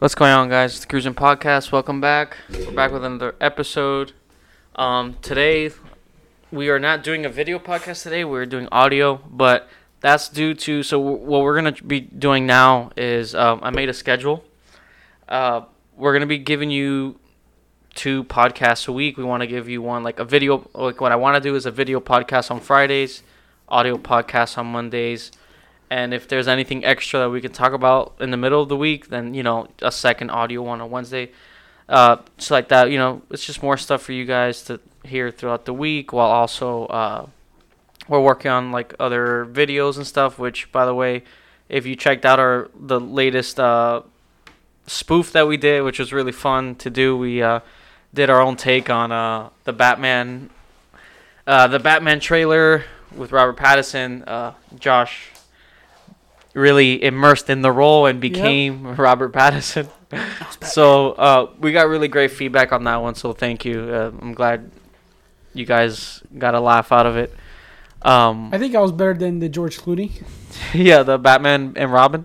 What's going on, guys? It's the Cruising Podcast. Welcome back. We're back with another episode. Um, today, we are not doing a video podcast today. We're doing audio, but that's due to. So, what we're going to be doing now is um, I made a schedule. Uh, we're going to be giving you two podcasts a week. We want to give you one, like a video. Like, what I want to do is a video podcast on Fridays, audio podcast on Mondays and if there's anything extra that we can talk about in the middle of the week, then you know a second audio one on Wednesday. Uh, so like that, you know, it's just more stuff for you guys to hear throughout the week, while also uh, we're working on like other videos and stuff. Which, by the way, if you checked out our the latest uh, spoof that we did, which was really fun to do, we uh, did our own take on uh, the Batman, uh, the Batman trailer with Robert Pattinson, uh, Josh really immersed in the role and became yep. Robert Pattinson. so uh, we got really great feedback on that one. So thank you. Uh, I'm glad you guys got a laugh out of it. Um, I think I was better than the George Clooney. yeah, the Batman and Robin.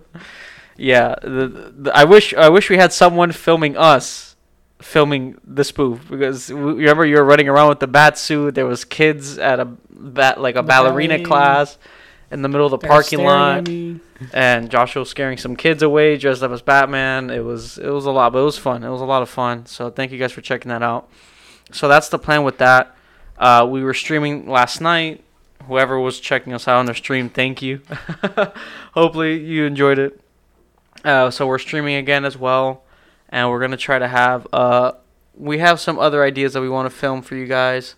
Yeah, the, the, I wish I wish we had someone filming us filming the spoof because remember you were running around with the bat suit. There was kids at a bat like a ballerina class in the middle of the They're parking lot and Joshua was scaring some kids away dressed up as Batman. It was it was a lot, but it was fun. It was a lot of fun. So thank you guys for checking that out. So that's the plan with that. Uh, we were streaming last night. Whoever was checking us out on their stream, thank you. Hopefully you enjoyed it. Uh, so we're streaming again as well, and we're gonna try to have uh, we have some other ideas that we want to film for you guys,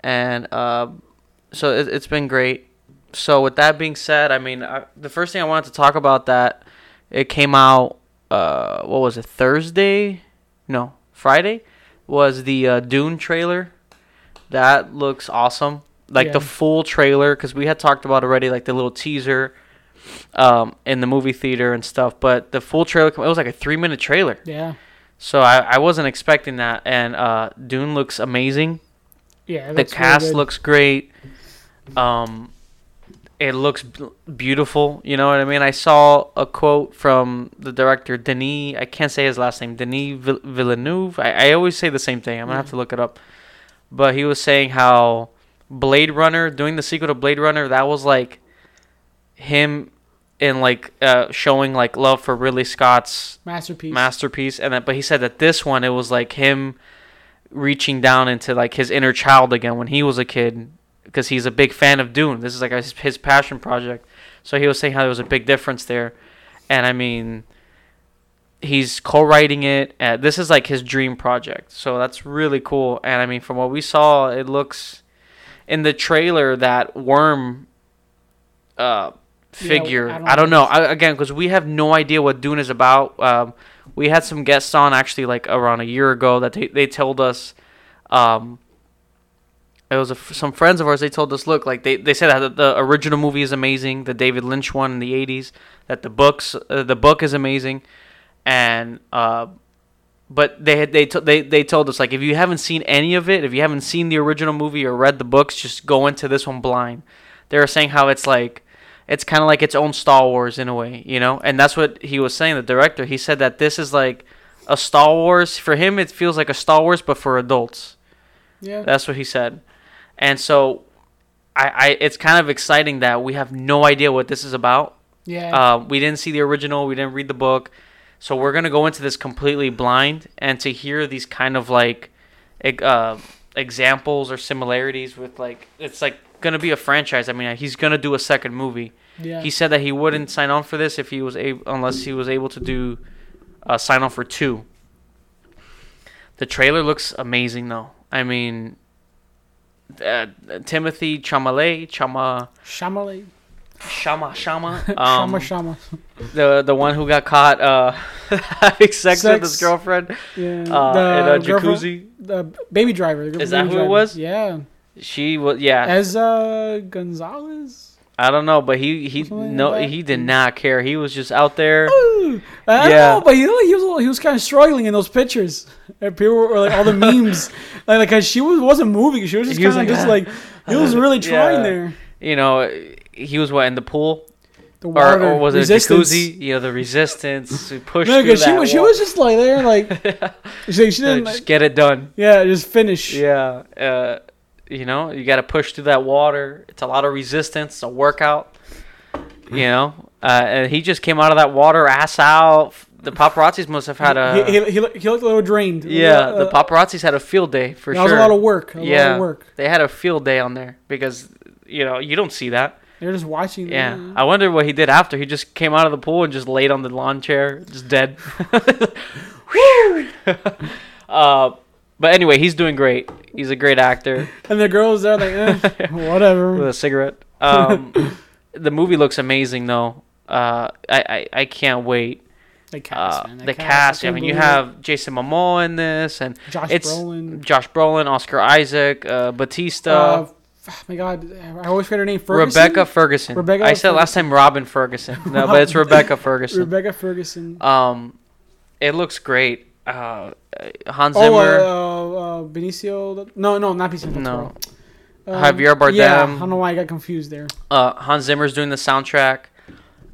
and uh, so it, it's been great so with that being said, I mean, I, the first thing I wanted to talk about that it came out. Uh, what was it? Thursday? No, Friday was the uh, Dune trailer. That looks awesome. Like yeah. the full trailer, because we had talked about already, like the little teaser um, in the movie theater and stuff. But the full trailer, it was like a three minute trailer. Yeah. So I, I wasn't expecting that, and uh, Dune looks amazing. Yeah, the cast really looks great. Um, it looks beautiful. You know what I mean? I saw a quote from the director Denis. I can't say his last name. Denis Villeneuve. I, I always say the same thing. I'm gonna have to look it up. But he was saying how Blade Runner, doing the sequel to Blade Runner, that was like him in like uh, showing like love for Ridley Scott's masterpiece. Masterpiece, and that. But he said that this one, it was like him reaching down into like his inner child again when he was a kid because he's a big fan of Dune. This is like his, his passion project. So he was saying how there was a big difference there, and I mean, he's co-writing it. And this is like his dream project. So that's really cool. And I mean, from what we saw, it looks in the trailer that worm uh, figure. Yeah, I don't, I don't know. I, again, because we have no idea what Dune is about. Um, we had some guests on actually like around a year ago that they, they told us um, it was a, some friends of ours. They told us, look, like they, they said that the original movie is amazing, the David Lynch one in the '80s. That the books, uh, the book is amazing, and uh, but they had they t- they they told us like if you haven't seen any of it, if you haven't seen the original movie or read the books, just go into this one blind. They were saying how it's like it's kind of like its own Star Wars in a way, you know, and that's what he was saying. The director he said that this is like a Star Wars for him. It feels like a Star Wars, but for adults. Yeah, that's what he said. And so, I, I it's kind of exciting that we have no idea what this is about. Yeah. Uh, we didn't see the original. We didn't read the book. So we're gonna go into this completely blind, and to hear these kind of like uh, examples or similarities with like it's like gonna be a franchise. I mean, he's gonna do a second movie. Yeah. He said that he wouldn't sign on for this if he was able, unless he was able to do uh, sign on for two. The trailer looks amazing, though. I mean, uh, Timothy Chalamet, Chama, Chalamet, Shama, Shama, um, Shama, Shama, the the one who got caught uh, having sex, sex, with his girlfriend, yeah, uh, in a jacuzzi. The baby driver. The Is that who driver. it was? Yeah, she was. Yeah, as uh, Gonzalez. I don't know, but he he no like he did not care. He was just out there. I yeah, know, but he, he was he was kind of struggling in those pictures. And people were like all the memes, like like she was wasn't moving. She was just kind of like, just like he was really trying yeah. there. You know, he was what in the pool. The or, water or was resistance. it a jacuzzi? You know, the resistance to push No, because she was she was just like there, like she, she didn't. just get it done. yeah, just finish. Yeah, uh, you know, you got to push through that water. It's a lot of resistance. A workout. You know, uh, and he just came out of that water ass out. The paparazzis must have had a he, he, he, looked- a little drained. yeah. Uh, The paparazzis had a field day for that sure. That was a lot of work. A lot Yeah. of work. They had a field day on there because you know you don't see that. They're just watching. Yeah, the- I wonder what he did after. He just came out of the pool and just laid on the lawn chair, just dead. uh, but anyway, he's doing great. He's a great actor and the girls there like, eh, with whatever. a cigarette. Um, the movie looks amazing, though. Uh, I, I I can't wait. The cast, Uh, man. the cast. I mean, you have Jason Momoa in this, and Josh it's Brolin. Josh Brolin, Oscar Isaac, uh, Batista. Uh, f- my God, I always forget her name. Ferguson? Rebecca Ferguson. Rebecca I said last time Robin Ferguson. No, but it's Rebecca Ferguson. Rebecca Ferguson. Um, it looks great. Uh, Hans Oh, Zimmer, uh, uh, Benicio. No, no, not Benicio. No. Um, Javier Bardem. Yeah, I don't know why I got confused there. uh, Hans Zimmer's doing the soundtrack.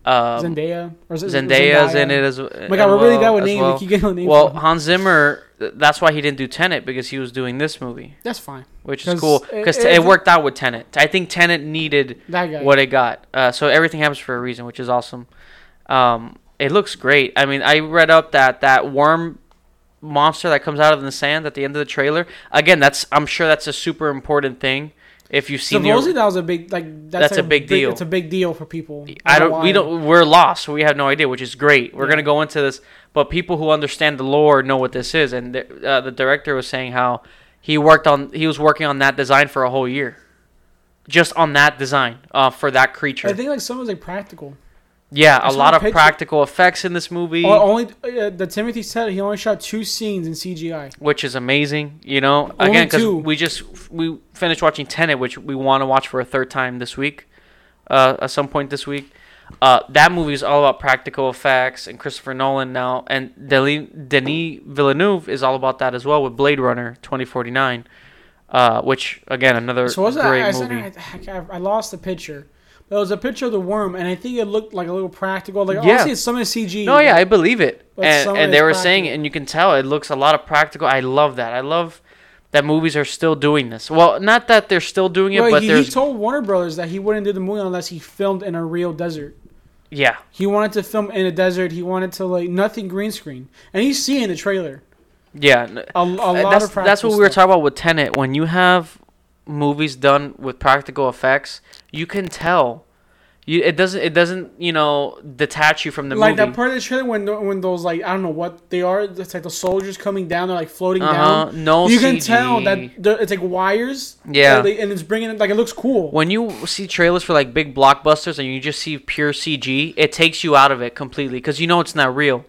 Um, Zendaya or is it Zendaya's Zendaya? in it as, Oh my God, we're really bad with names. Well. We keep getting the names. well. Hans Zimmer. That's why he didn't do Tenet because he was doing this movie, that's fine. which is cool it- because it- it, worked out with Tenet. I think Tenet needed what it got. Uh, so everything happens for a reason, which is awesome. Um, it looks great. I mean, I read up that that worm monster that comes out of the sand at the end of the trailer. Again, that's I'm sure that's a super important thing. If you've seen Supposedly the, that was a big like that's, That's a big deal. It's a big deal for people. I don't, We don't. We're lost. We have no idea, which is great. We're Yeah. gonna go into this, but people who understand the lore know what this is. And the, uh, the director was saying how he worked on, he was working on that design for a whole year, just on that design uh, for that creature. I think like some was like practical. Yeah, I a lot of picture- practical effects in this movie. O- only uh, the Timothy said he only shot two scenes in CGI. which is amazing. You know, Only again, because we just we finished watching Tenet, which we want to watch for a third time this week, uh, at some point this week. Uh, that movie is all about practical effects and Christopher Nolan now, and Denis, Denis Villeneuve is all about that as well with Blade Runner 2049, uh, which again another So was that great I, movie. I, I, I lost the picture. There was a picture of the worm, and I think it looked like a little practical. Like Yeah. obviously it's some of CG. No, yeah, I believe it, and and they were saying, and you can tell it looks a lot of practical. I love that. I love that movies are still doing this. Well, not that they're still doing it, Well, but he, he told Warner Brothers that he wouldn't do the movie unless he filmed in a real desert. yeah. He wanted to film in a desert. He wanted to like nothing green screen, and you see in the trailer Yeah, a, a lot Uh, that's of practical that's what we were stuff. talking about with Tenet. When you have movies done with practical effects, you can tell. You it doesn't it doesn't you know detach you from the movie. like movie. that part of the trailer when when those like I don't know what they are. It's like the soldiers coming down. They're like floating uh-huh. down. No, you can tell that it's like wires. Yeah. uh, they- and it's bringing it like it looks cool. when you see trailers for like big blockbusters and you just see pure CG, it takes you out of it completely because you know it's not real.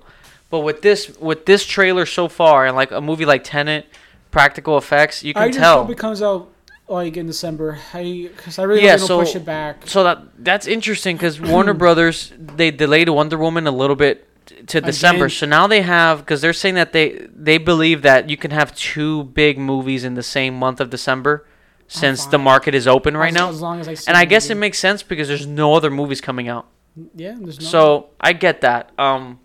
But with this with this trailer so far and like a movie like Tenet, practical effects, you I can just tell. hope it comes out like in December. I because I really Yeah, so- push it back. So that that's interesting because Warner Brothers they delayed Wonder Woman a little bit t- to December. Again. So now they have because they're saying that they they believe that you can have two big movies in the same month of December, since the market is open right as, now. as long as I And I guess it makes sense because there's no other movies coming out. yeah. There's no, So I get that. Um,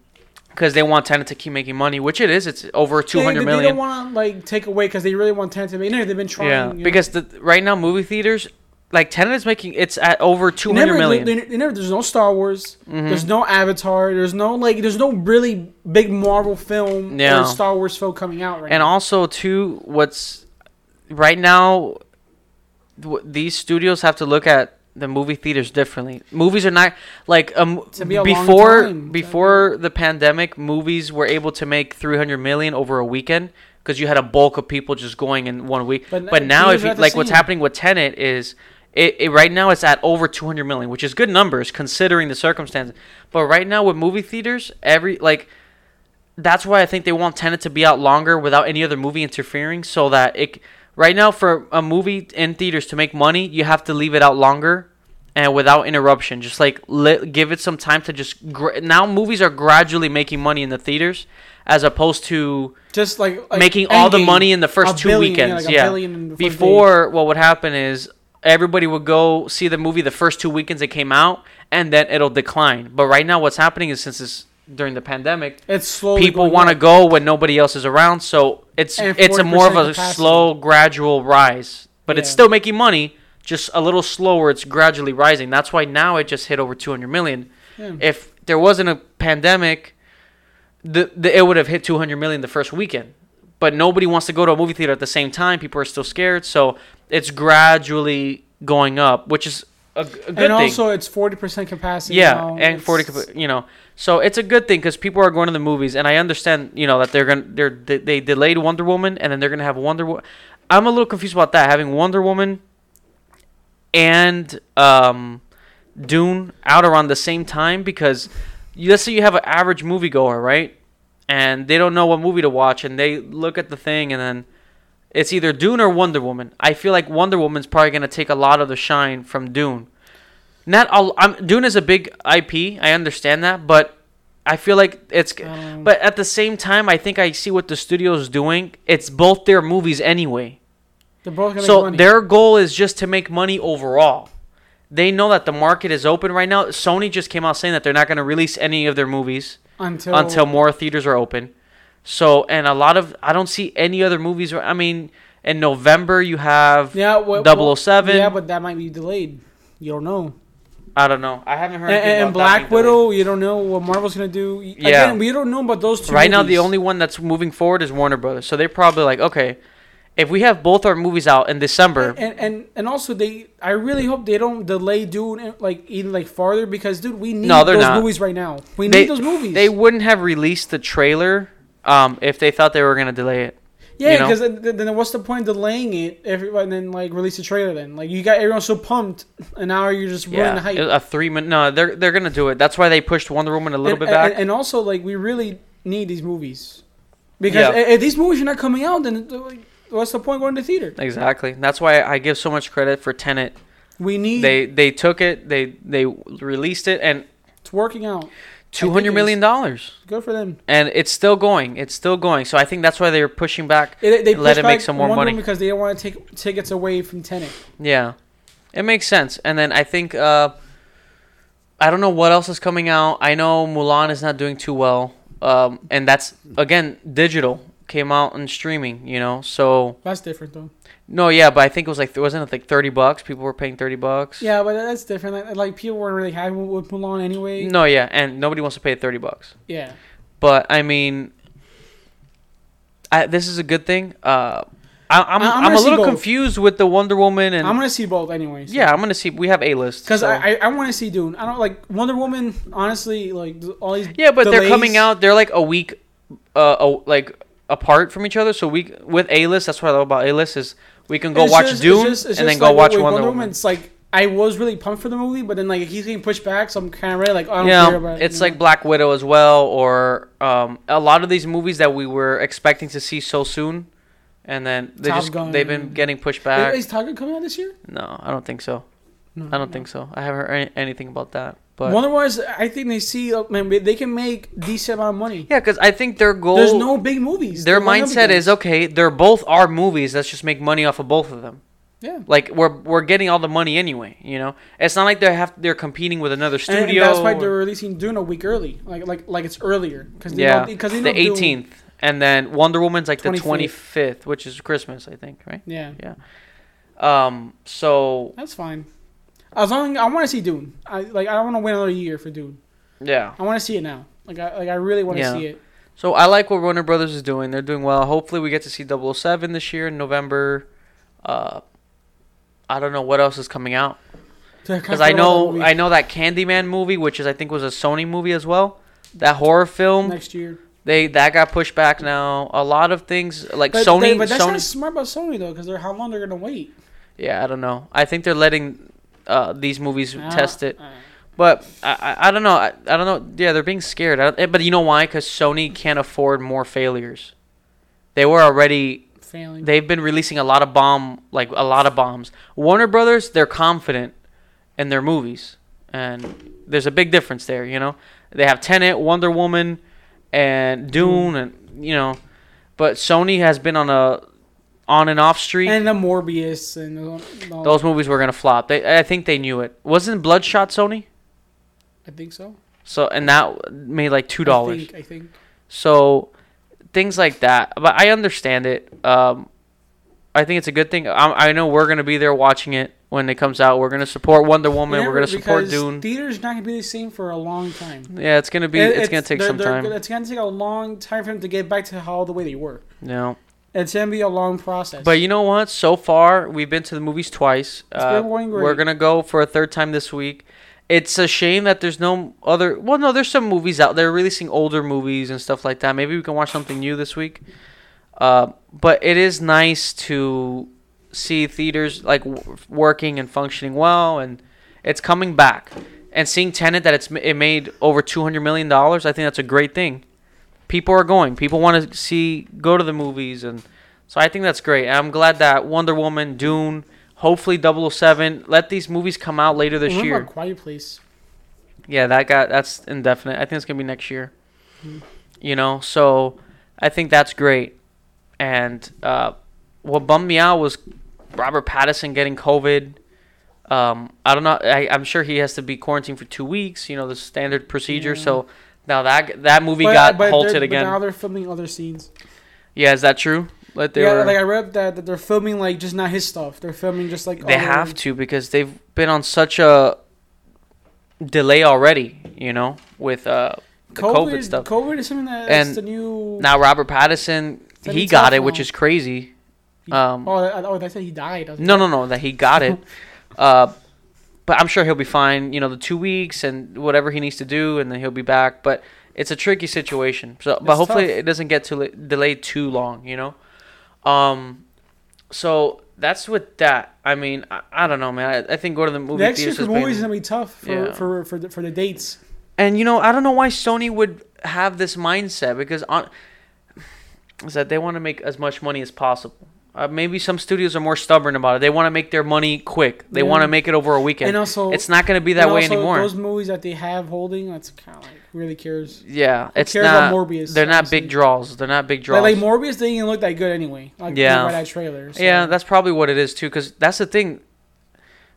because they want Tenet to keep making money, which it is. It's over two hundred million. They- hundred they, million. They don't want to like take away because they really want Tenet to make. No, they've been trying. yeah, because the right now movie theaters, like Tenet is making it's at over two hundred million. They never. Mm-hmm. they- never- there's no Star Wars. There's no Avatar. There's no like. There's no really big Marvel film Yeah. or Star Wars film coming out right and now. also too what's right now these studios have to look at the movie theaters differently movies are not like um To be before time. before the pandemic movies were able to make 300 million over a weekend because you had a bulk of people just going in one week But but, now if you, like what's happening with Tenet is it, it right now it's at over 200 million which is good numbers considering the circumstances but right now with movie theaters every like that's why I think they want Tenet to be out longer without any other movie interfering, so that it. Right now, for a movie in theaters to make money, you have to leave it out longer, and without interruption. Just like let, give it some time to just. Gra- now movies are gradually making money in the theaters, as opposed to just like, like making all the money in the first two billion, weekends. like Yeah. billion in the first Before, what would happen is everybody would go see the movie the first two weekends it came out, and then it'll decline. But right now, what's happening is since it's during the pandemic, It's slowly. people want to go when nobody else is around. So it's it's a more of a capacity. slow, gradual rise. But it's still making money, just a little slower. It's gradually rising. That's why now it just hit over 200 million. Yeah. If there wasn't a pandemic, the, the it would have hit 200 million the first weekend. But nobody wants to go to a movie theater at the same time. People are still scared, so it's gradually going up, which is a, a good and thing. also, it's forty percent capacity. Yeah, now. and It's- forty, you know, so it's a good thing because people are going to the movies, and I understand, you know, that they're gonna they're they, they delayed Wonder Woman, and then they're gonna have Wonder. Wo- I'm a little confused about that having Wonder Woman and um, Dune out around the same time because you- let's say you have an average moviegoer, right, and they don't know what movie to watch, and they look at the thing, and then it's either Dune or Wonder Woman. I feel like Wonder Woman's probably gonna take a lot of the shine from Dune. Not all. I'm, Dune is a big IP. I understand that, but I feel like it's. Um, But at the same time, I think I see what the studio's doing. It's both their movies anyway. they're both So their goal is just to make money overall. They know that the market is open right now. Sony just came out saying that they're not going to release any of their movies until until more theaters are open. So, and a lot of I don't see any other movies. I mean, in November you have yeah, well, 007. Yeah, but that might be delayed. You don't know. I don't know. I haven't heard. And, anything and Black. Widow, you don't know what Marvel's gonna do. Yeah. Again, we don't know about those two. Right now, the only one that's moving forward is Warner Brothers. So they're probably like, okay, if we have both our movies out in December, and and and also they, I really hope they don't delay Dune like even like farther because dude, we need No, those not. movies right now. We they, need those movies. they wouldn't have released the trailer um, if they thought they were going to delay it. yeah, you know? because then, then what's the point of delaying it? Everybody and then like release the trailer. Then like you got everyone so pumped, and now you're just ruining the hype. a three minute. No, they're they're going to do it. That's why they pushed Wonder Woman a little and, bit back. and, and also like we really need these movies because Yeah. if these movies are not coming out, then like, what's the point going to theater? exactly. That's why I give so much credit for Tenet. We need They they took it. They they released it and it's working out. Two hundred million dollars. Good for them. And it's still going. It's still going. So I think that's why they're pushing back. They, they Let it make some more money. Because they don't want to take tickets away from Tenet. Yeah, it makes sense. And then I think uh, I don't know what else is coming out. I know Mulan is not doing too well, um, and that's again digital came out and streaming. You know, so That's different though. No, yeah, but I think it was like wasn't it like thirty bucks? People were paying thirty bucks. Yeah, but that's different. Like, like people weren't really happy with Mulan anyway. No, yeah, and nobody wants to pay thirty bucks. Yeah. But I mean, I, this is a good thing. Uh, I, I'm I- I'm I'm, a little both. confused with the Wonder Woman and I'm gonna see both anyways. yeah, I'm gonna see. We have a list Because so- I, I, I want to see Dune. I don't like Wonder Woman. Honestly, like all these. Yeah, but they're coming out. They're like a week, uh, a, like apart from each other. So we with A list. That's what I love about A list is we can go It's watch just- it's Dune just- it's and then go like watch with Wonder, Woman. It's like I was really pumped for the movie, but then like he's getting pushed back, so I'm kind of ready. Like I don't Yeah, care about it. it's you like know? Black Widow as well, or um, a lot of these movies that we were expecting to see so soon, and then they Top just Gun. they've been getting pushed Is- back. Is Tiger coming out this year? No, I don't think so. No, I don't no. think so. I haven't heard any, anything about that. But Wonder Woman, is- I think they see, uh, man, they can make decent amount of money. yeah, because I think their goal, There's no big movies. their They're lined up mindset is okay. They're both our movies. Let's just make money off of both of them. yeah. Like we're we're getting all the money anyway, you know. It's not like they have they're competing with another And- and studio. that's why they're releasing Dune a week early, like like like it's earlier because yeah, because the 18th, and then Wonder Woman's like the 25th. 25th, which is Christmas, I think, right? Yeah. Yeah, Um, so that's fine. As long I want to see Dune. I like I don't want to wait another year for Dune. yeah, I want to see it now. Like I like I really want to Yeah. see it. so I like what Warner Brothers is doing. They're doing well. Hopefully, we get to see 007 this year in November. Uh, I don't know what else is coming out because I know I know that Candyman movie, which is I think was a Sony movie as well. That horror film, next year. they that got pushed back now. A lot of things like But, Sony, they- but that's Sony. not smart about Sony though, because they're how long they're gonna wait. Yeah, I don't know. I think they're letting uh, these movies Uh, test it, but I, I, I don't know. I, I don't know. Yeah, they're being scared. I eh, but you know why? Because Sony can't afford more failures. They were already. failing. They've been releasing a lot of bomb, like a lot of bombs. Warner Brothers, they're confident in their movies, and there's a big difference there. You know, they have Tenet, Wonder Woman, and Dune, and you know, but Sony has been on a on and off streak. and the Morbius and all- Those movies were gonna flop. They, I think they knew it. Wasn't Bloodshot Sony? I think so. So and that made like two I dollars. think. I think. So things like that. But I understand it. Um, I think it's a good thing. I, I know we're gonna be there watching it when it comes out. We're gonna support Wonder Woman. We're gonna support Dune. Theater's not gonna be the same for a long time. Yeah, it's gonna be. It- it's, gonna take they're- some they're time. It's gonna take a long time for them to get back to how the way they were. No. It's gonna be a long process. But you know what? So far, we've been to the movies twice. It's Uh, we're gonna go for a third time this week. It's a shame that there's no other. Well, no, there's some movies out there releasing older movies and stuff like that. Maybe we can watch something new this week. Uh, but it is nice to see theaters like w- working and functioning well, and it's coming back. And seeing Tenet that it's it made over two hundred million dollars, I think that's a great thing. People are going. People want to see go to the movies, and so I think that's great. And I'm glad that Wonder Woman, Dune, hopefully 007, let these movies come out later this Remember year. Quiet Place. Yeah, that got that's indefinite. I think it's gonna be next year. You know, so I think that's great. And uh, what bummed me out was Robert Pattinson getting COVID. Um, I don't know. I, I'm sure he has to be quarantined for two weeks. You know, the standard procedure. Yeah. So now that that movie But- got but halted again. Now they're filming other scenes. yeah, is that true? Like they yeah, were. like I read that, that they're filming like just not his stuff. They're filming just like They have to because they've been on such a delay already, you know, with uh, the COVID, stuff. COVID is something that's And the new. now Robert Pattinson, he got it, which is crazy. Um, oh, I, oh, they said he died. No, no, no, that he got it. uh, but I'm sure he'll be fine. You know, the two weeks and whatever he needs to do, and then he'll be back. But it's a tricky situation. So, but It's hopefully tough. it doesn't get to delayed too long. You know. Um, so that's with that. I mean, I, I don't know, man. I, I think go to the movie Next year for movies is gonna be tough for Yeah. for, for, the, for the dates. And you know, I don't know why Sony would have this mindset because on is that they want to make as much money as possible. Uh, maybe some studios are more stubborn about it. They want to make their money quick. They Yeah. want to make it over a weekend. And also, it's not going to be that way anymore. Those movies that they have holding, that's kind of like really cares. yeah, it's cares not. about Morbius, they're not honestly? big draws. They're not big draws. Like, like Morbius didn't even look that good anyway. Like Yeah. by that trailer. so. yeah, that's probably what it is too. Because that's the thing.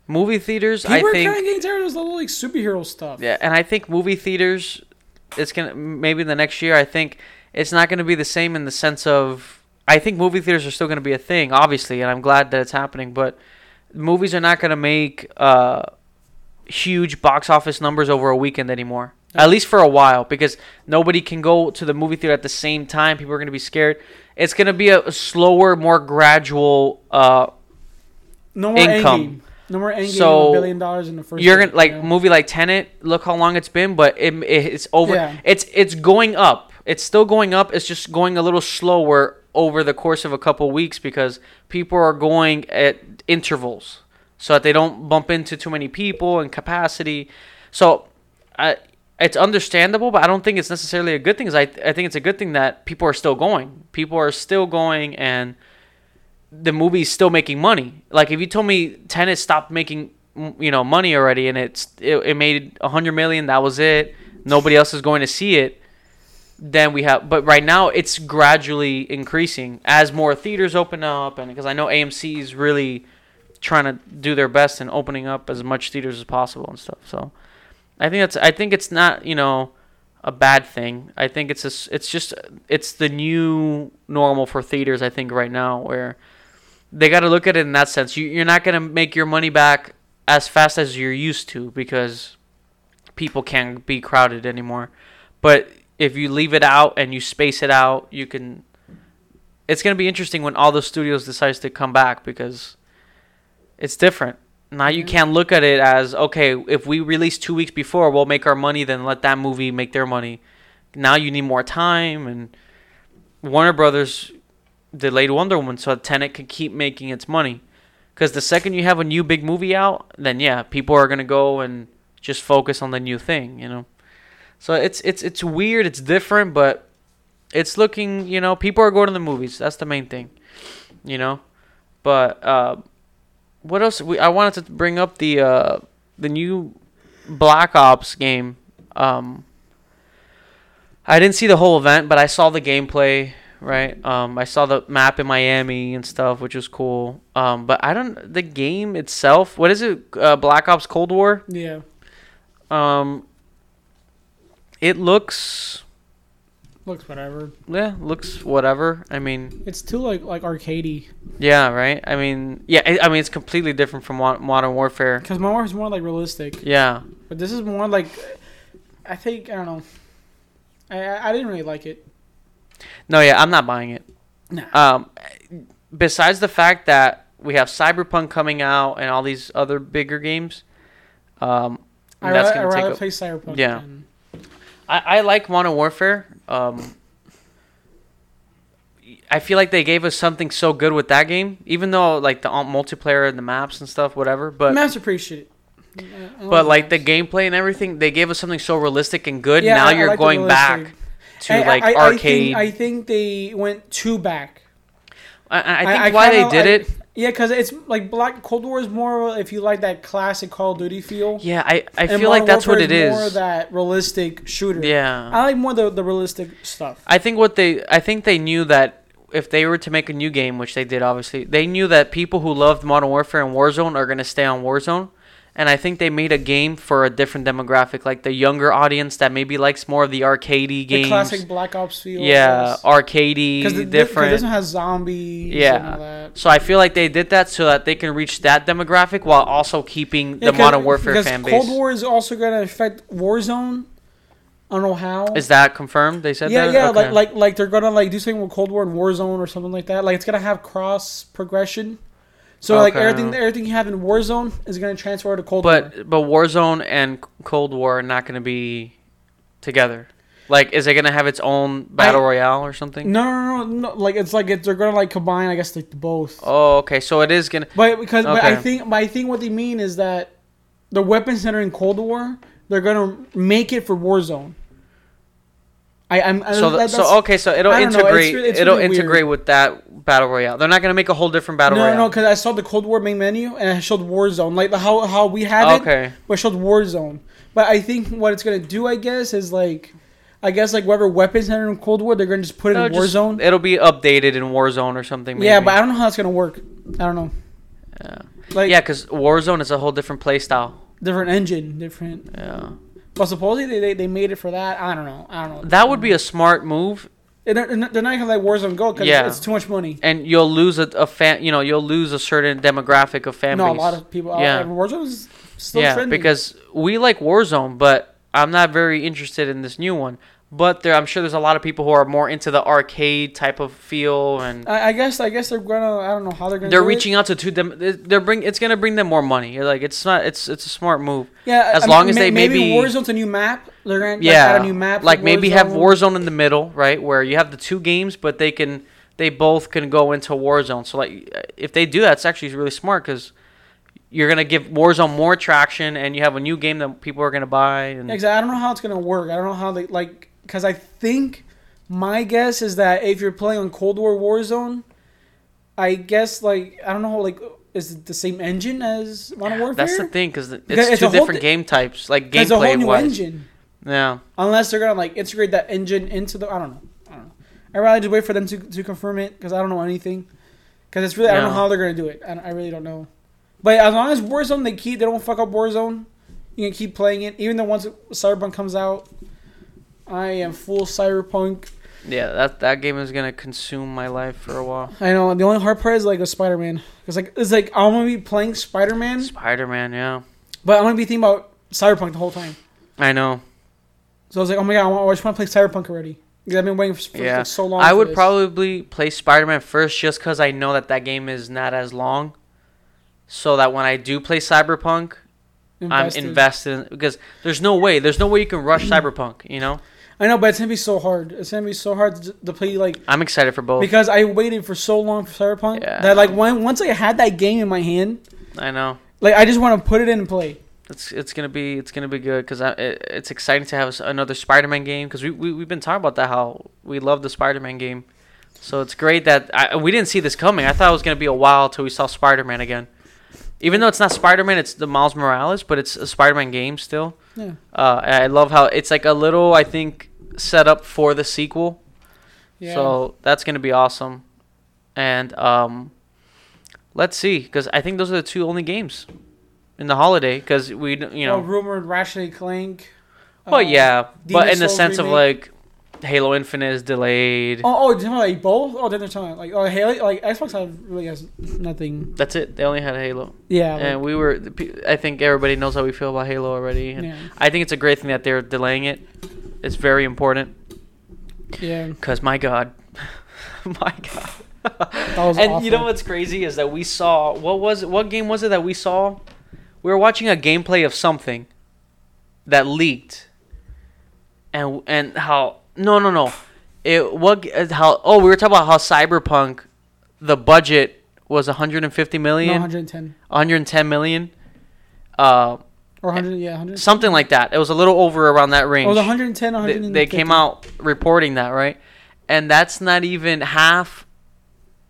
Movie theaters, People I are think. kind of getting tired of this little like superhero stuff. Yeah, and I think movie theaters, it's gonna maybe the next year. I think it's not gonna be the same in the sense of. I think movie theaters are still gonna be a thing, obviously, and I'm glad that it's happening. But movies are not gonna make uh, huge box office numbers over a weekend anymore. At least for a while, because nobody can go to the movie theater at the same time. People are gonna be scared. It's gonna be a, slower, more gradual. Uh, No more Income. Endgame. No more Endgame. So, a billion dollars in the first. you're year, gonna like you know? movie like Tenet. Look how long it's been, but it, it's over. Yeah. It's it's going up. It's still going up. It's just going a little slower over the course of a couple weeks because people are going at intervals so that they don't bump into too many people and capacity. So, I. It's understandable, but I don't think it's necessarily a good thing. I I think it's a good thing that people are still going. People are still going, and the movie's still making money. Like if you told me Tenet stopped making you know money already and it's it, it made a hundred million, that was it. Nobody else is going to see it. Then we have, but right now it's gradually increasing as more theaters open up, and because I know AMC is really trying to do their best in opening up as much theaters as possible and stuff. So I think that's I think it's not you know a bad thing. I think it's a, it's just it's the new normal for theaters. I think right now where they got to look at it in that sense. You, you're not gonna make your money back as fast as you're used to because people can't be crowded anymore. But if you leave it out and you space it out, you can. It's gonna be interesting when all the studios decides to come back because it's different. Now you can't look at it as okay. If we release two weeks before, we'll make our money. Then let that movie make their money. Now you need more time, and Warner Brothers delayed Wonder Woman so Tenet can keep making its money. Because the second you have a new big movie out, then yeah, people are gonna go and just focus on the new thing, you know. So it's it's it's weird, it's different, but it's looking, you know, people are going to the movies. That's the main thing, you know. But uh, what else? We I wanted to bring up the uh, the new Black Ops game. Um, I didn't see the whole event, but I saw the gameplay. Right. Um, I saw the map in Miami and stuff, which was cool. Um, but I don't. The game itself. What is it? Uh, Black Ops Cold War. Yeah. Um, It looks Looks whatever. yeah, looks whatever. I mean, It's too like like arcadey. yeah, right. I mean, yeah. I, I mean, it's completely different from Mo- Modern Warfare. Because Modern Warfare is more like realistic, Yeah. but this is more like. I think I don't know. I I, didn't really like it. No, yeah, I'm not buying it. Nah. Um, besides the fact that we have Cyberpunk coming out and all these other bigger games, um, I that's rather, I gonna rather take. A, play Cyberpunk. Yeah. than- I, I like Modern Warfare. Um, I feel like they gave us something so good with that game, even though like the um, multiplayer and the maps and stuff, whatever. But maps appreciate. I- I but like the gameplay and everything, they gave us something so realistic and good. Yeah, now I- I you're like going back to I- like I- I arcade. think, I think they went too back. I, I think why kinda- they did I- it. Yeah, because it's like Black Cold War is more if you like that classic Call of Duty feel. Yeah, I, I and feel like that's what it is. More that realistic shooter. Yeah. I like more the the realistic stuff. I think what they I think they knew that if they were to make a new game, which they did obviously, they knew that people who loved Modern Warfare and Warzone are gonna stay on Warzone. And I think they made a game for a different demographic, like the younger audience that maybe likes more of the arcadey The games. classic Black Ops feel. yeah, arcadey, because it different. doesn't have zombies. Yeah. and that. so I feel like they did that so that they can reach that demographic while also keeping Yeah, the 'cause- Modern Warfare fan base. Cold War is also going to affect Warzone. I don't know how. Is that confirmed? They said yeah, that. yeah, Okay. like like like they're gonna like do something with Cold War and Warzone or something like that. Like it's gonna have cross progression. So like everything everything you have in Warzone is gonna transfer to Cold War. But but Warzone and Cold War are not going to be together. Like, is it going to have its own battle I- royale or something? No, no, no, no. Like it's like it's, they're gonna like combine. I guess like both. Oh, okay. So it is gonna. But because but I think but I think what they mean is that the weapons that are in Cold War, they're gonna make it for Warzone. I, I'm So that- so okay. So it'll I it's integrate. it's it'll really integrate with that battle royale. They're not gonna make a whole different battle royale. no, royale. no, because I saw the Cold War main menu and it showed Warzone, like how how we have it, Okay. but it showed Warzone. But I think what it's gonna do, I guess, is like, I guess like whatever weapons are in Cold War, they're gonna just put it in just- Warzone. it'll be updated in Warzone or something. Maybe. yeah, but I don't know how it's gonna work. I don't know. yeah, Like yeah, because Warzone is a whole different play style. different engine, different. Yeah, But supposedly they, they, made it for that. I don't know. I don't know. that would be a smart move, They're, they're not they're not gonna let Warzone go because Yeah. it's too much money. and you'll lose a, a fan. You know, you'll lose a certain demographic of fan no, a base. lot of people. Uh, yeah. Yeah, Warzone is still yeah, trending. because we like Warzone, but I'm not very interested in this new one. But there, I'm sure there's a lot of people who are more into the arcade type of feel, and I, I guess I guess they're gonna. I don't know how they're gonna. they're do it. reaching out to two them. They're bring. It's gonna bring them more money. Like, it's not. It's it's a smart move. Yeah, as I long mean, as they maybe maybe- Warzone's a new map. They're gonna like, yeah, add a new map. like maybe have Warzone. Warzone in the middle, right, where you have the two games, but they can they both can go into Warzone. So like, if they do that, it's actually really smart because you're gonna give Warzone more traction, and you have a new game that people are gonna buy. And Exactly. I don't know how it's gonna work. I don't know how they like because I think my guess is that if you're playing on Cold War Warzone, I guess like I don't know like is it the same engine as Modern Warfare? That's the thing, because it's, it's two different di- game types, like gameplay It's a whole new wise. engine. Yeah, Unless they're gonna like integrate that engine into the I don't know. I don't know. I'd rather just wait for them to, to confirm it because I don't know anything. Because it's really I don't know how they're gonna do it. I, I really don't know. But as long as Warzone they keep they don't fuck up Warzone, you can keep playing it. Even though once Cyberpunk comes out, I am full Cyberpunk. yeah. That that game is gonna consume my life for a while. I know the only hard part is like a Spider Man. It's like it's like I'm gonna be playing Spider Man, Spider Man, yeah, but I'm gonna be thinking about Cyberpunk the whole time. I know. So I was like, oh my god, I, just want to play Cyberpunk already. Because I've been waiting for, for Yeah. like, so long. I would this. probably play Spider Man first, just because I know that that game is not as long. So that when I do play Cyberpunk, Invested. I'm invested in, because there's no way, there's no way you can rush Cyberpunk. You know, I know, but it's gonna be so hard. It's gonna be so hard to, to play like I'm excited for both. because I waited for so long for Cyberpunk Yeah. that like when once I had that game in my hand, I know. like I just want to put it in and play. It's it's gonna be it's gonna be good because it, it's exciting to have another Spider-Man game because we, we we've been talking about that how we love the Spider-Man game, so it's great that I, we didn't see this coming. I thought it was gonna be a while till we saw Spider-Man again, even though it's not Spider-Man, it's the Miles Morales, but it's a Spider-Man game still. Yeah. Uh, I love how it's like a little I think set up for the sequel, Yeah. so that's gonna be awesome, and um, let's see because I think those are the two only games in the holiday because we you know. oh, rumored Ratchet and Clank. Well, uh, yeah, but in the sense of like Halo Infinite is delayed. Oh, oh, you're like both? Oh, then they're talking like oh, Halo, like Xbox have really has nothing. That's it. They only had Halo, Yeah, like, and we were. I think everybody knows how we feel about Halo already. And yeah, I think it's a great thing that they're delaying it. It's very important yeah. because my God, my God. That was and you know what's crazy is that we saw what was it? What game was it that we saw? We were watching a gameplay of something that leaked, and and how no no no, it what how oh we were talking about how Cyberpunk, the budget was 150 No, 110 110 million, uh or 100. Yeah, 100. something like that. It was a little over around that oh, range. Oh, it was 110, they, 150. they came out reporting that right, and that's not even half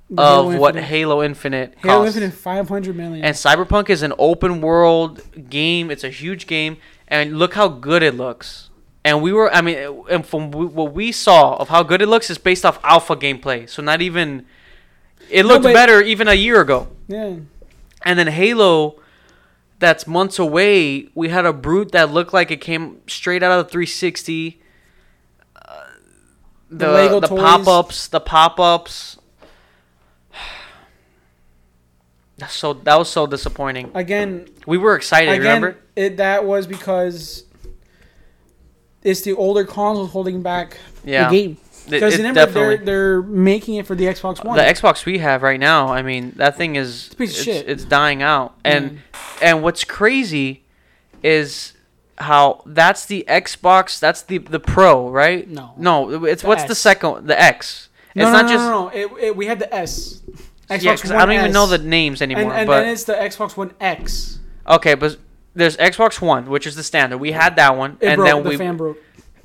The Halo of what Infinite. Halo Infinite Halo costs. Infinite 500 million. And Cyberpunk is an open world game. It's a huge game, and look how good it looks. And we were, I mean, and from what we saw of how good it looks is based off alpha gameplay. So not even, it No, looked but- better even a year ago. yeah. And then Halo, that's months away. We had a brute that looked like it came straight out of 360. Uh, The the the pop ups, the pop ups. That's so that was so disappointing. Again, We were excited, again, remember? it that was because it's the older consoles holding back Yeah. the game. Because it remember, they're they're making it for the Xbox One. The Xbox we have right now, I mean, that thing is a piece of it's, shit. it's dying out. Mm. And and what's crazy is how that's the Xbox, that's the the Pro, right? No. No, it's The what's the second the X. no, it's no, not no, just no, no. It, it, we had the S. Xbox yeah, 'cause I One don't even S. know the names anymore. And, and but then it's the Xbox One X. okay, but there's Xbox One, which is the standard. We had that one, It and broke. then the we fan broke.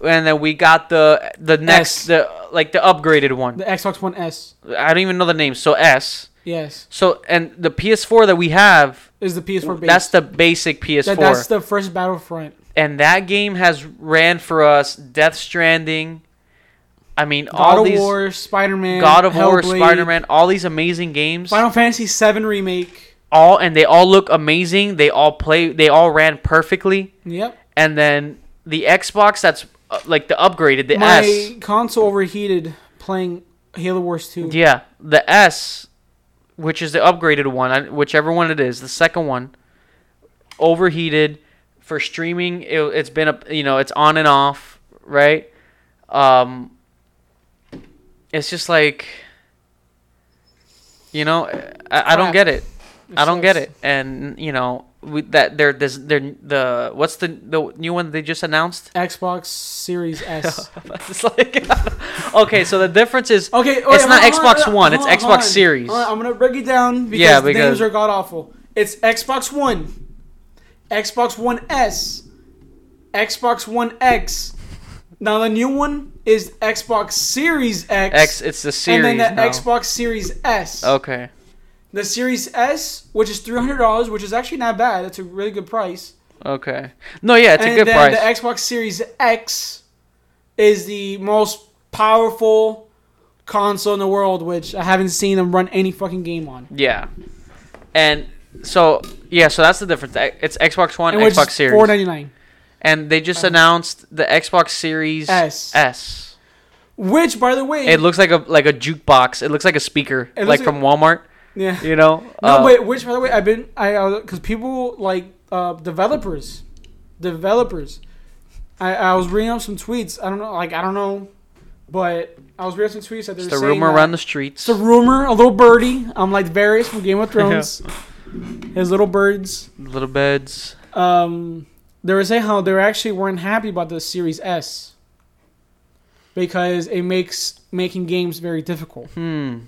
And then we got the the next S. the like the upgraded one. The Xbox One S. I don't even know the name. So S. Yes, So and the PS4 that we have, is the PS4 base. that's the basic PS4, That- that's the first Battlefront. and that game has ran for us Death Stranding. I mean, God all of these War, Spider Man, God of War, Spider Man, all these amazing games, Final Fantasy VII remake. all and they all look amazing. They all play, they all ran perfectly. Yep. And then the Xbox, that's uh, like the upgraded, the My S. console overheated playing Halo Wars 2. Yeah, the S, which is the upgraded one, whichever one it is, the second one, overheated for streaming. It, it's been a you know it's on and off, right? Um, it's just like, you know, I, I don't get it. I don't get it, and you know, we, that they're this they're the what's the the new one they just announced? Xbox Series S. it's like, okay, so the difference is Okay, wait, It's not on, Xbox on, One, hold it's on, Xbox on. Series. On, I'm gonna break it down because, Yeah, the names are god awful. It's Xbox One, Xbox One S, Xbox One X. Now the new one is Xbox Series X, X. It's the series and then the now. Xbox Series S. Okay. The Series S, which is three hundred dollars, which is actually not bad. That's a really good price. Okay. No, yeah, it's and a good then price. the Xbox Series X is the most powerful console in the world, which I haven't seen them run any fucking game on. yeah. And so yeah, so that's the difference. It's Xbox One, And which Xbox Series, four ninety nine. and they just uh-huh. announced the Xbox Series S. S. Which, by the way, It looks like a like a jukebox. It looks like a speaker, It like from Walmart. Yeah. You know. No, Uh, but which, by the way, I've been I because people like uh, developers, developers. I, I was reading up some tweets. I don't know, like I don't know, but I was reading some tweets that they're It's the rumor around the streets. It's a rumor, a little birdie. I'm like Varys from Game of Thrones. His little birds. Little beds. Um, they were saying how they actually weren't happy about the Series S because it makes making games very difficult. Hmm.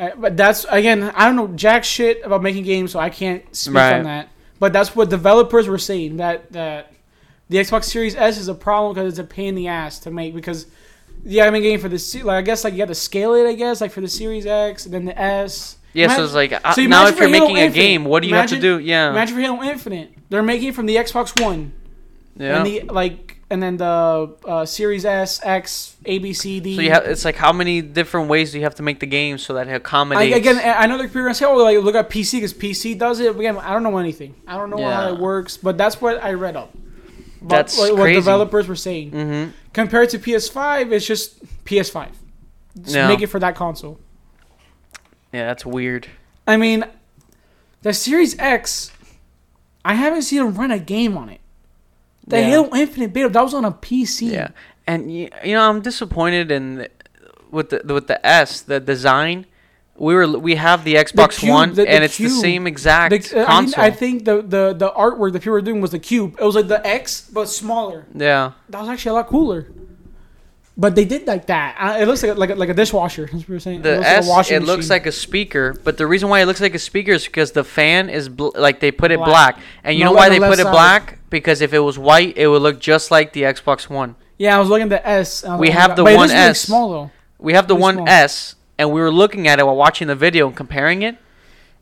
Uh, but that's again, I don't know jack shit about making games, so I can't speak Right. on that. But that's what developers were saying that that the Xbox Series S is a problem because it's a pain in the ass to make because yeah, I mean, game for the like I guess like you have to scale it. I guess like for the Series X and then the S. Yeah, so it's like uh, so now if you're Halo making a game, what do you have to do? Yeah. Imagine for Halo Infinite, they're making it from the Xbox One yeah. and the like, and then the uh, Series S, X, A, B, C, D. so you have it's like how many different ways do you have to make the game so that it I, accommodates? again, I I know people are gonna say, "Oh, like look at PC because PC does it." Again, I don't know anything. I don't know how it works, but that's what I read up. But That's like, what developers were saying. Mm-hmm. Compared to PS5, it's just PS5. Just Yeah. make it for that console. Yeah, that's weird. I mean, the Series X, I haven't seen them run a game on it. The Yeah. Halo Infinite beta that was on a PC. Yeah, and you know I'm disappointed in with the with the S the design. We were we have the Xbox cube, One, the- the and it's the same exact The- uh, I, mean, console. I think the, the, the artwork that people were doing was the cube. It was like the X, but smaller. yeah, That was actually a lot cooler. But they did like that. Uh, It looks like a, like a, like a dishwasher. As we were saying, the looks like a S washing it looks like a speaker, but the reason why it looks like a speaker is because the fan is bl- like they put it Black. black, and you No, know why they put it black? Because if it was white, it would look just like the Xbox One. Yeah, I was looking at the S. and I was We have the it One S. small though. We have the Really One small. S, and we were looking at it while watching the video and comparing it.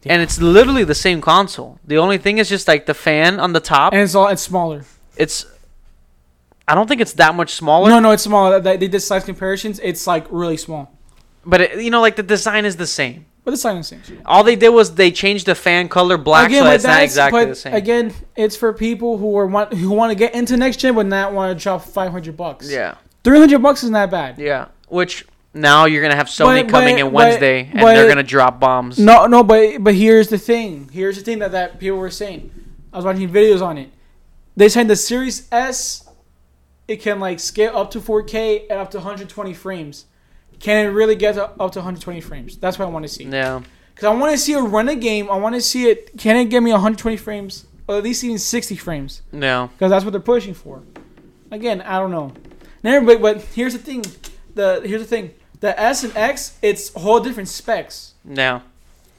And it's literally the same console. The only thing is just like the fan on the top. And it's all it's smaller. it's I don't think it's that much smaller, No, no, it's smaller. They they did size comparisons. It's like really small. but it, you know, like the design is the same. But it's is the same. All they did was they changed the fan color black, so it's not exactly the same. Again, it's for people who are want who want to get into next gen, but not want to drop five hundred bucks. yeah, three hundred bucks is not that bad. yeah. Which now you're gonna have Sony But- coming but- in but- Wednesday, and but- they're gonna drop bombs. No, no, but but here's the thing. Here's the thing that that people were saying. I was watching videos on it. They said the Series S, it can like scale up to 4K and up to 120 frames. Can it really get to, up to 120 frames? That's what I want to see. Yeah, Because I want to see it run a game. I want to see it. Can it give me 120 frames? Or at least even 60 frames? yeah, Because that's what they're pushing for. Again, I don't know. Never, but, but here's the thing. The here's the thing. The S and X, it's whole different specs.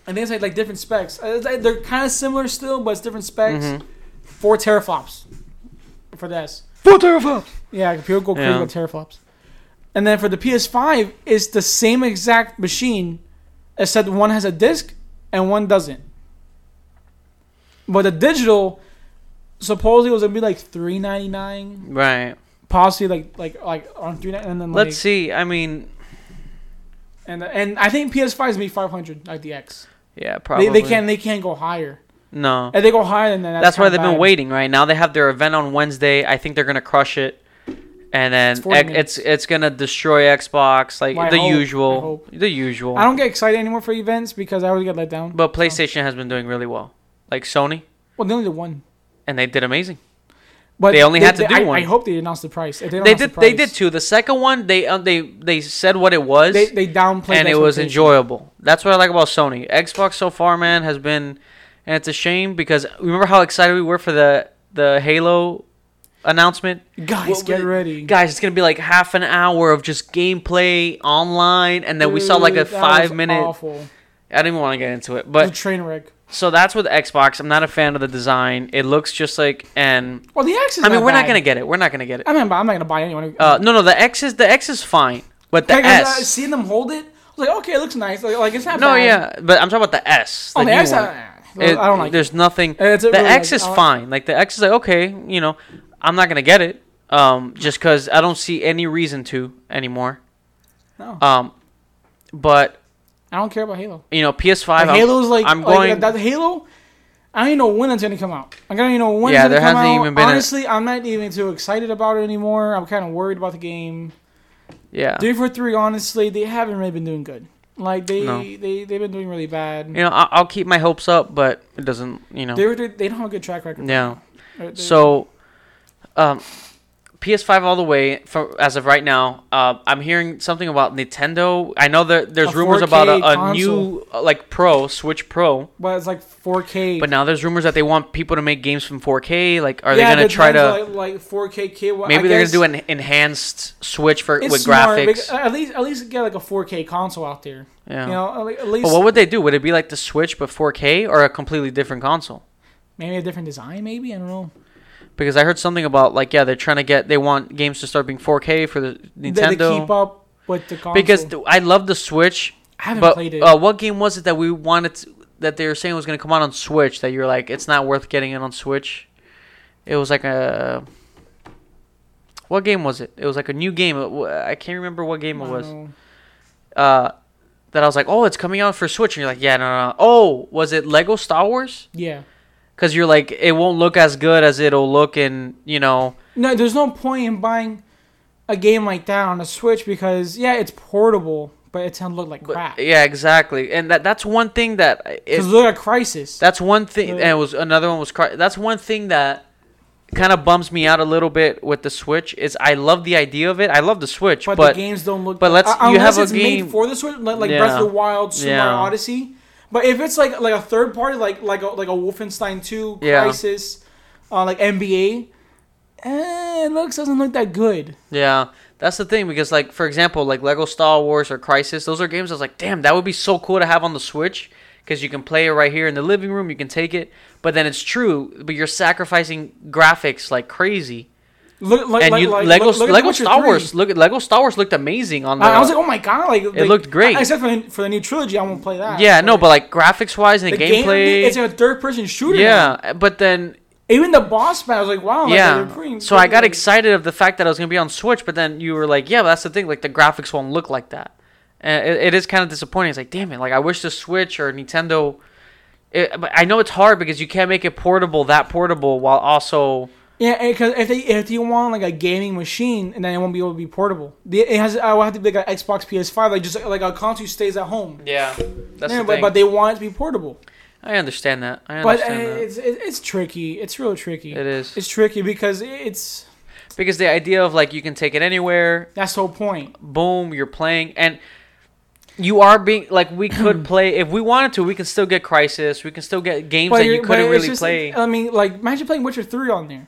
I think it's like, like different specs. Uh, like They're kind of similar still, but it's different specs. Mhm. Four teraflops for the S. Four teraflops. Yeah, people go crazy Yeah. about teraflops. And then for the PS5, it's the same exact machine, except one has a disc and one doesn't. But the digital supposedly was gonna be like three ninety nine, Right. possibly like like like on three ninety, and then like Let's see. I mean, and and I think PS5 is gonna be five hundred like the X. yeah, probably. They, they can't they can't go higher. No. If they go higher than that, that's, That's, why they've been waiting. Right now, they have their event on Wednesday. I think they're gonna crush it, and then It's 40 it's it's gonna destroy Xbox, like Well, the hope- usual, the usual. I don't get excited anymore for events because I always get let down. But PlayStation has been doing really well, like Sony, well, they only did one. and they did amazing. But They only had to do I, one. I hope they announced the price. They, They did the they did too. The second one, they uh, they they said what it was, They they downplayed and it was enjoyable. That's what I like about Sony. Xbox so far, man, has been, and it's a shame because remember how excited we were for the the Halo announcement. Guys, Well, get ready. Guys, it's gonna be like half an hour of just gameplay online, and then we saw like a that five was minute. Awful. I didn't even want to get into it, It was but train wreck. so that's with Xbox. I'm not a fan of the design. It looks just like, and Well, the X is. I mean, not we're not gonna get it. We're not gonna get it. I mean, I'm not gonna buy anyone. Uh, no, no, the X is the X is fine, but the Like, I- I S. seeing them hold it, I was like, okay, it looks nice. Like, like it's not. No, bad. yeah, but I'm talking about the S. Oh, the the new X, one. I, It- I don't like. it. There's nothing. It's the really, X like, is like- fine. Like the X is like okay, you know, I'm not gonna get it, um, just because I don't see any reason to anymore. No, Um, but I don't care about Halo. you know, PS5. Like, I'm- Halo's like, I'm going. that Halo. I don't even know when it's gonna come out. I don't even know when Yeah, it's there come hasn't out. even been Honestly, i I'm not even too excited about it anymore. I'm kind of worried about the game. yeah. Three for three, honestly, they haven't really been doing good. Like they No. they they've been doing really bad. You know, I'll, I'll keep my hopes up, but it doesn't. You know. They were they don't have a good track record. Yeah. So, um, PS5 all the way for as of right now. Uh, I'm hearing something about Nintendo. I know that there's A rumors about a, 4K a new uh, like Pro Switch Pro, but it's like 4K. but now there's rumors that they want people to make games from 4K. Like, are yeah, they gonna try to? like, like 4K cable. maybe I they're gonna do an enhanced Switch for with smart, graphics. At least at least get like a 4K console out there. yeah. You know, at at least but what would they do? Would it be like the Switch but 4K or a completely different console? maybe a different design. Maybe I don't know. Because I heard something about like yeah, they're trying to get they want games to start being 4K for the Nintendo. they keep up with the console. because th- I love the Switch, I haven't but played it. uh, what game was it that we wanted to, that they were saying was going to come out on Switch that you're like it's not worth getting it on Switch? It was like a what game was it? It was like a new game. I can't remember what game it was. Uh, that I was like, oh, it's coming out for Switch, and you're like, yeah, no, no. no. Oh, was it Lego Star Wars? Yeah. Because you're like it won't look as good as it'll look in you know No, there's no point in buying a game like that on a Switch because yeah, it's portable, but it's gonna look like but- crap. yeah exactly and that that's one thing that it, Because look at Crysis. That's one thing, Uh, and it was another one was. That's one thing that kind of bums me out a little bit with the Switch. Is I love the idea of it. I love the Switch, but, but, the games don't look. but let's- uh, you have a game- made for the Switch, like, like Yeah. Breath of the Wild, Super Yeah. Mario Odyssey. But if it's like like a third party, like like a, like a Wolfenstein Two, Yeah. Crysis, uh, like NBA, eh, it looks doesn't look that good. yeah, that's the thing because like for example, like Lego Star Wars or Crysis, those are games I was like, damn, that would be so cool to have on the Switch because you can play it right here in the living room. You can take it, but then it's true, but you're sacrificing graphics like crazy. Look like and like, you like, Lego look, look at Lego Star 3. Wars look at Lego Star Wars looked amazing on the. I, I was like, oh my god, like It looked great. Except for the, for the new trilogy, I won't play that. yeah, no, but like graphics wise and the the game, gameplay. it's a third person shooter. now. yeah, but then even the boss battle, I was like, wow, yeah. they're pretty- so I got like- excited of the fact that I was gonna be on Switch, but then you were like, yeah, but that's the thing. Like the graphics won't look like that, and it, it is kind of disappointing. It's like, damn it! Like I wish the Switch or Nintendo. It, I know it's hard because you can't make it portable that portable while also Yeah, because if they if you want like a gaming machine, and then it won't be able to be portable. It has I will have to be like an Xbox PS5, like just like a console stays at home. yeah. That's Yeah, the but, thing. but they want it to be portable. I understand that. I But uh, understand that. it's it's tricky. It's real tricky. It is It's tricky because it's because the idea of like you can take it anywhere, that's the whole point. boom, you're playing, and you are being like we could play if we wanted to. We can still get Crysis. We can still get games that you couldn't really just- play. I mean, like imagine playing Witcher three on there.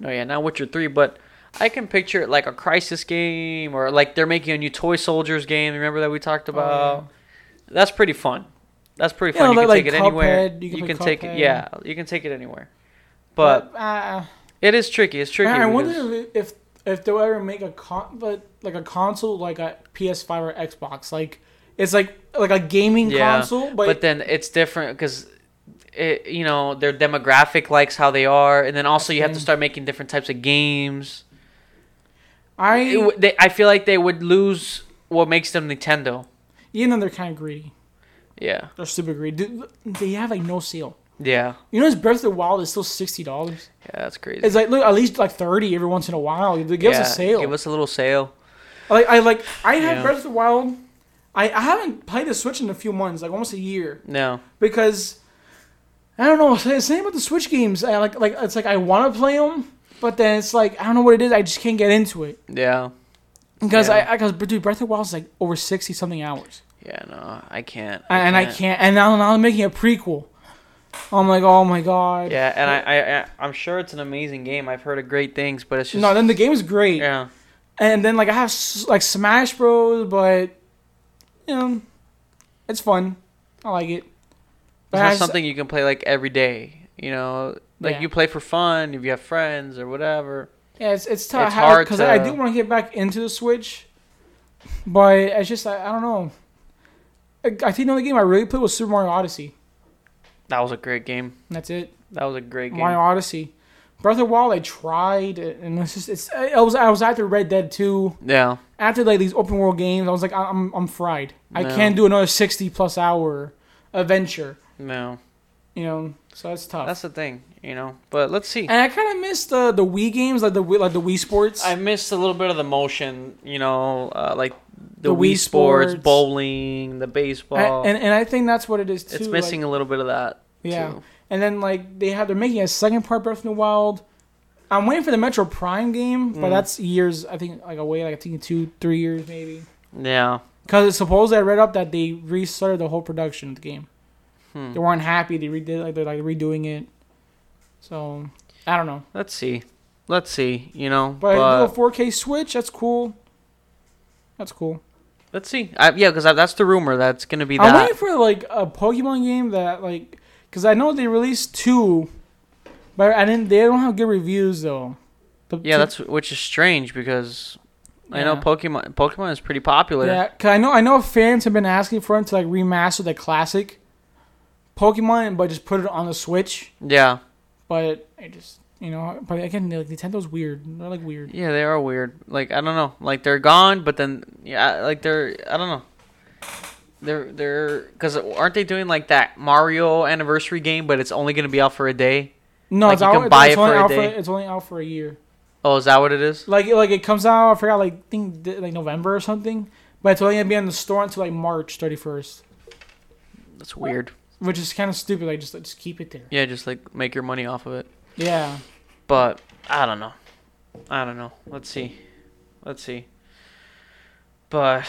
No, yeah, not Witcher three, but I can picture it like a Crysis game or like they're making a new Toy Soldiers game. Remember that we talked about? That's pretty fun. That's pretty Oh, Yeah, fun. you can like- take like it anywhere. You You can can, play take it. Yeah, you can take it anywhere. But uh, it is tricky. It's tricky. I wonder if if, if they'll ever make a con, but like a console like a PS5 or Xbox, like it's like like a gaming Yeah, console, but, but then it's different because it, you know their demographic likes how they are, and then also you have to mm. start making different types of games. I It they, I feel like they would lose what makes them Nintendo. even though they're kind of greedy, Yeah, they're super greedy. Dude, They have like no sale. yeah, You know, this Breath of the Wild is still sixty dollars. yeah. That's crazy. It's like look at least like thirty every once in a while. They give yeah, us a sale. Give us a little sale. like I like I have Yeah. Breath of the Wild. I, I haven't played the Switch in a few months, like almost a year, No, because I don't know. It's same with the Switch games. I like like it's like I want to play them, but then it's like I don't know what it is. I just can't get into it yeah, because Yeah. I because dude, Breath of the Wild is like over sixty something hours, yeah. No, I can't. and I can't. And now now I'm making a prequel. I'm like, oh my god. Yeah, and I, I, I, I'm sure it's an amazing game. I've heard of great things, but it's just No, then the game is great. yeah, And then like I have like Smash Bros, but you know, it's fun. I like it. It's But not something you can play like every day. You know, like Yeah. you play for fun if you have friends or whatever. Yeah, it's it's tough. It's hard because I do want to get back into the Switch, but it's just I, I don't know. I, I think the only game I really played was Super Mario Odyssey. That was a great game. That's it. That was a great game. Mario Odyssey. Breath of the Wild, I tried, and it's just it's. I was I was after Red Dead 2. Yeah, After like these open world games, I was like I'm I'm fried. I can't do another 60 plus hour adventure. No, You know, so that's tough. that's the thing. You know, but let's see. and I kind of miss the the Wii games, like the Wii- like the Wii Sports. I missed a little bit of the motion. You know, uh, like the, The Wii, Wii Sports, Sports. bowling, the baseball. and, and I think that's what it is too. it's like- missing a little bit of that. Yeah. too. And then like they have they're making a second part Breath of the Wild. I'm waiting for the Metroid Prime game, but Mm. that's years I think like away, like I think two, three years maybe. Yeah. Because it's supposedly I read up that they restarted the whole production of the game. Hmm. They weren't happy. They redid like they're like redoing it. So I don't know, Let's see. Let's see. You know, but, but, a 4K Switch. That's cool. That's cool. let's see. I, yeah, because that's the rumor. That's gonna be I'm that. waiting for like a Pokemon game that like because I know they released two, but I didn't. They don't have good reviews though. The Yeah, two- that's which is strange because I know Pokemon. Pokemon is pretty popular. Yeah, cause I know I know fans have been asking for them to like remaster the classic Pokemon, but just put it on the Switch. Yeah. But I just you know, but again, like Nintendo's weird. They're like weird. Yeah, they are weird. Like I don't know. Like they're gone, but then yeah, like they're I don't know. they're they're because aren't they doing like that Mario anniversary game, but it's only gonna be out for a day? No, Like, it's you out. can buy it only for a out day? it's only out for a year. Oh, is that what it is? Like like it comes out. I forgot. Like I think like November or something. But it's only gonna be in the store until like March thirty first, That's weird. Which is kind of stupid. Like just like, just keep it there. Yeah, just like make your money off of it. Yeah. But I don't know. I don't know. Let's see. Let's see. But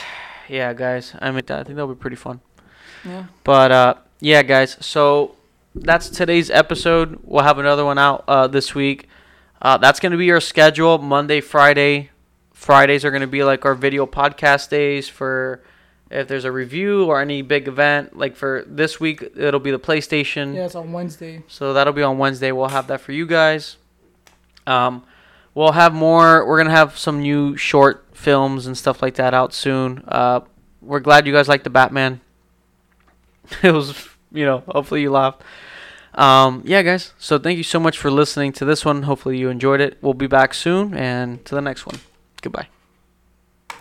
yeah, guys. I mean, I think that'll be pretty fun. Yeah. But uh, yeah, guys. So that's today's episode. We'll have another one out uh, this week. Uh, that's gonna be our schedule. Monday, Friday. Fridays are gonna be like our video podcast days for if there's a review or any big event. Like for this week, it'll be the PlayStation. Yeah, it's on Wednesday. So that'll be on Wednesday. We'll have that for you guys. Um, we'll have more. We're gonna have some new short films and stuff like that out soon. Uh, we're glad you guys liked the Batman. it was, you know, hopefully you laughed. Um, yeah, guys. So thank you so much for listening to this one. Hopefully you enjoyed it. We'll be back soon, and to the next one. Goodbye.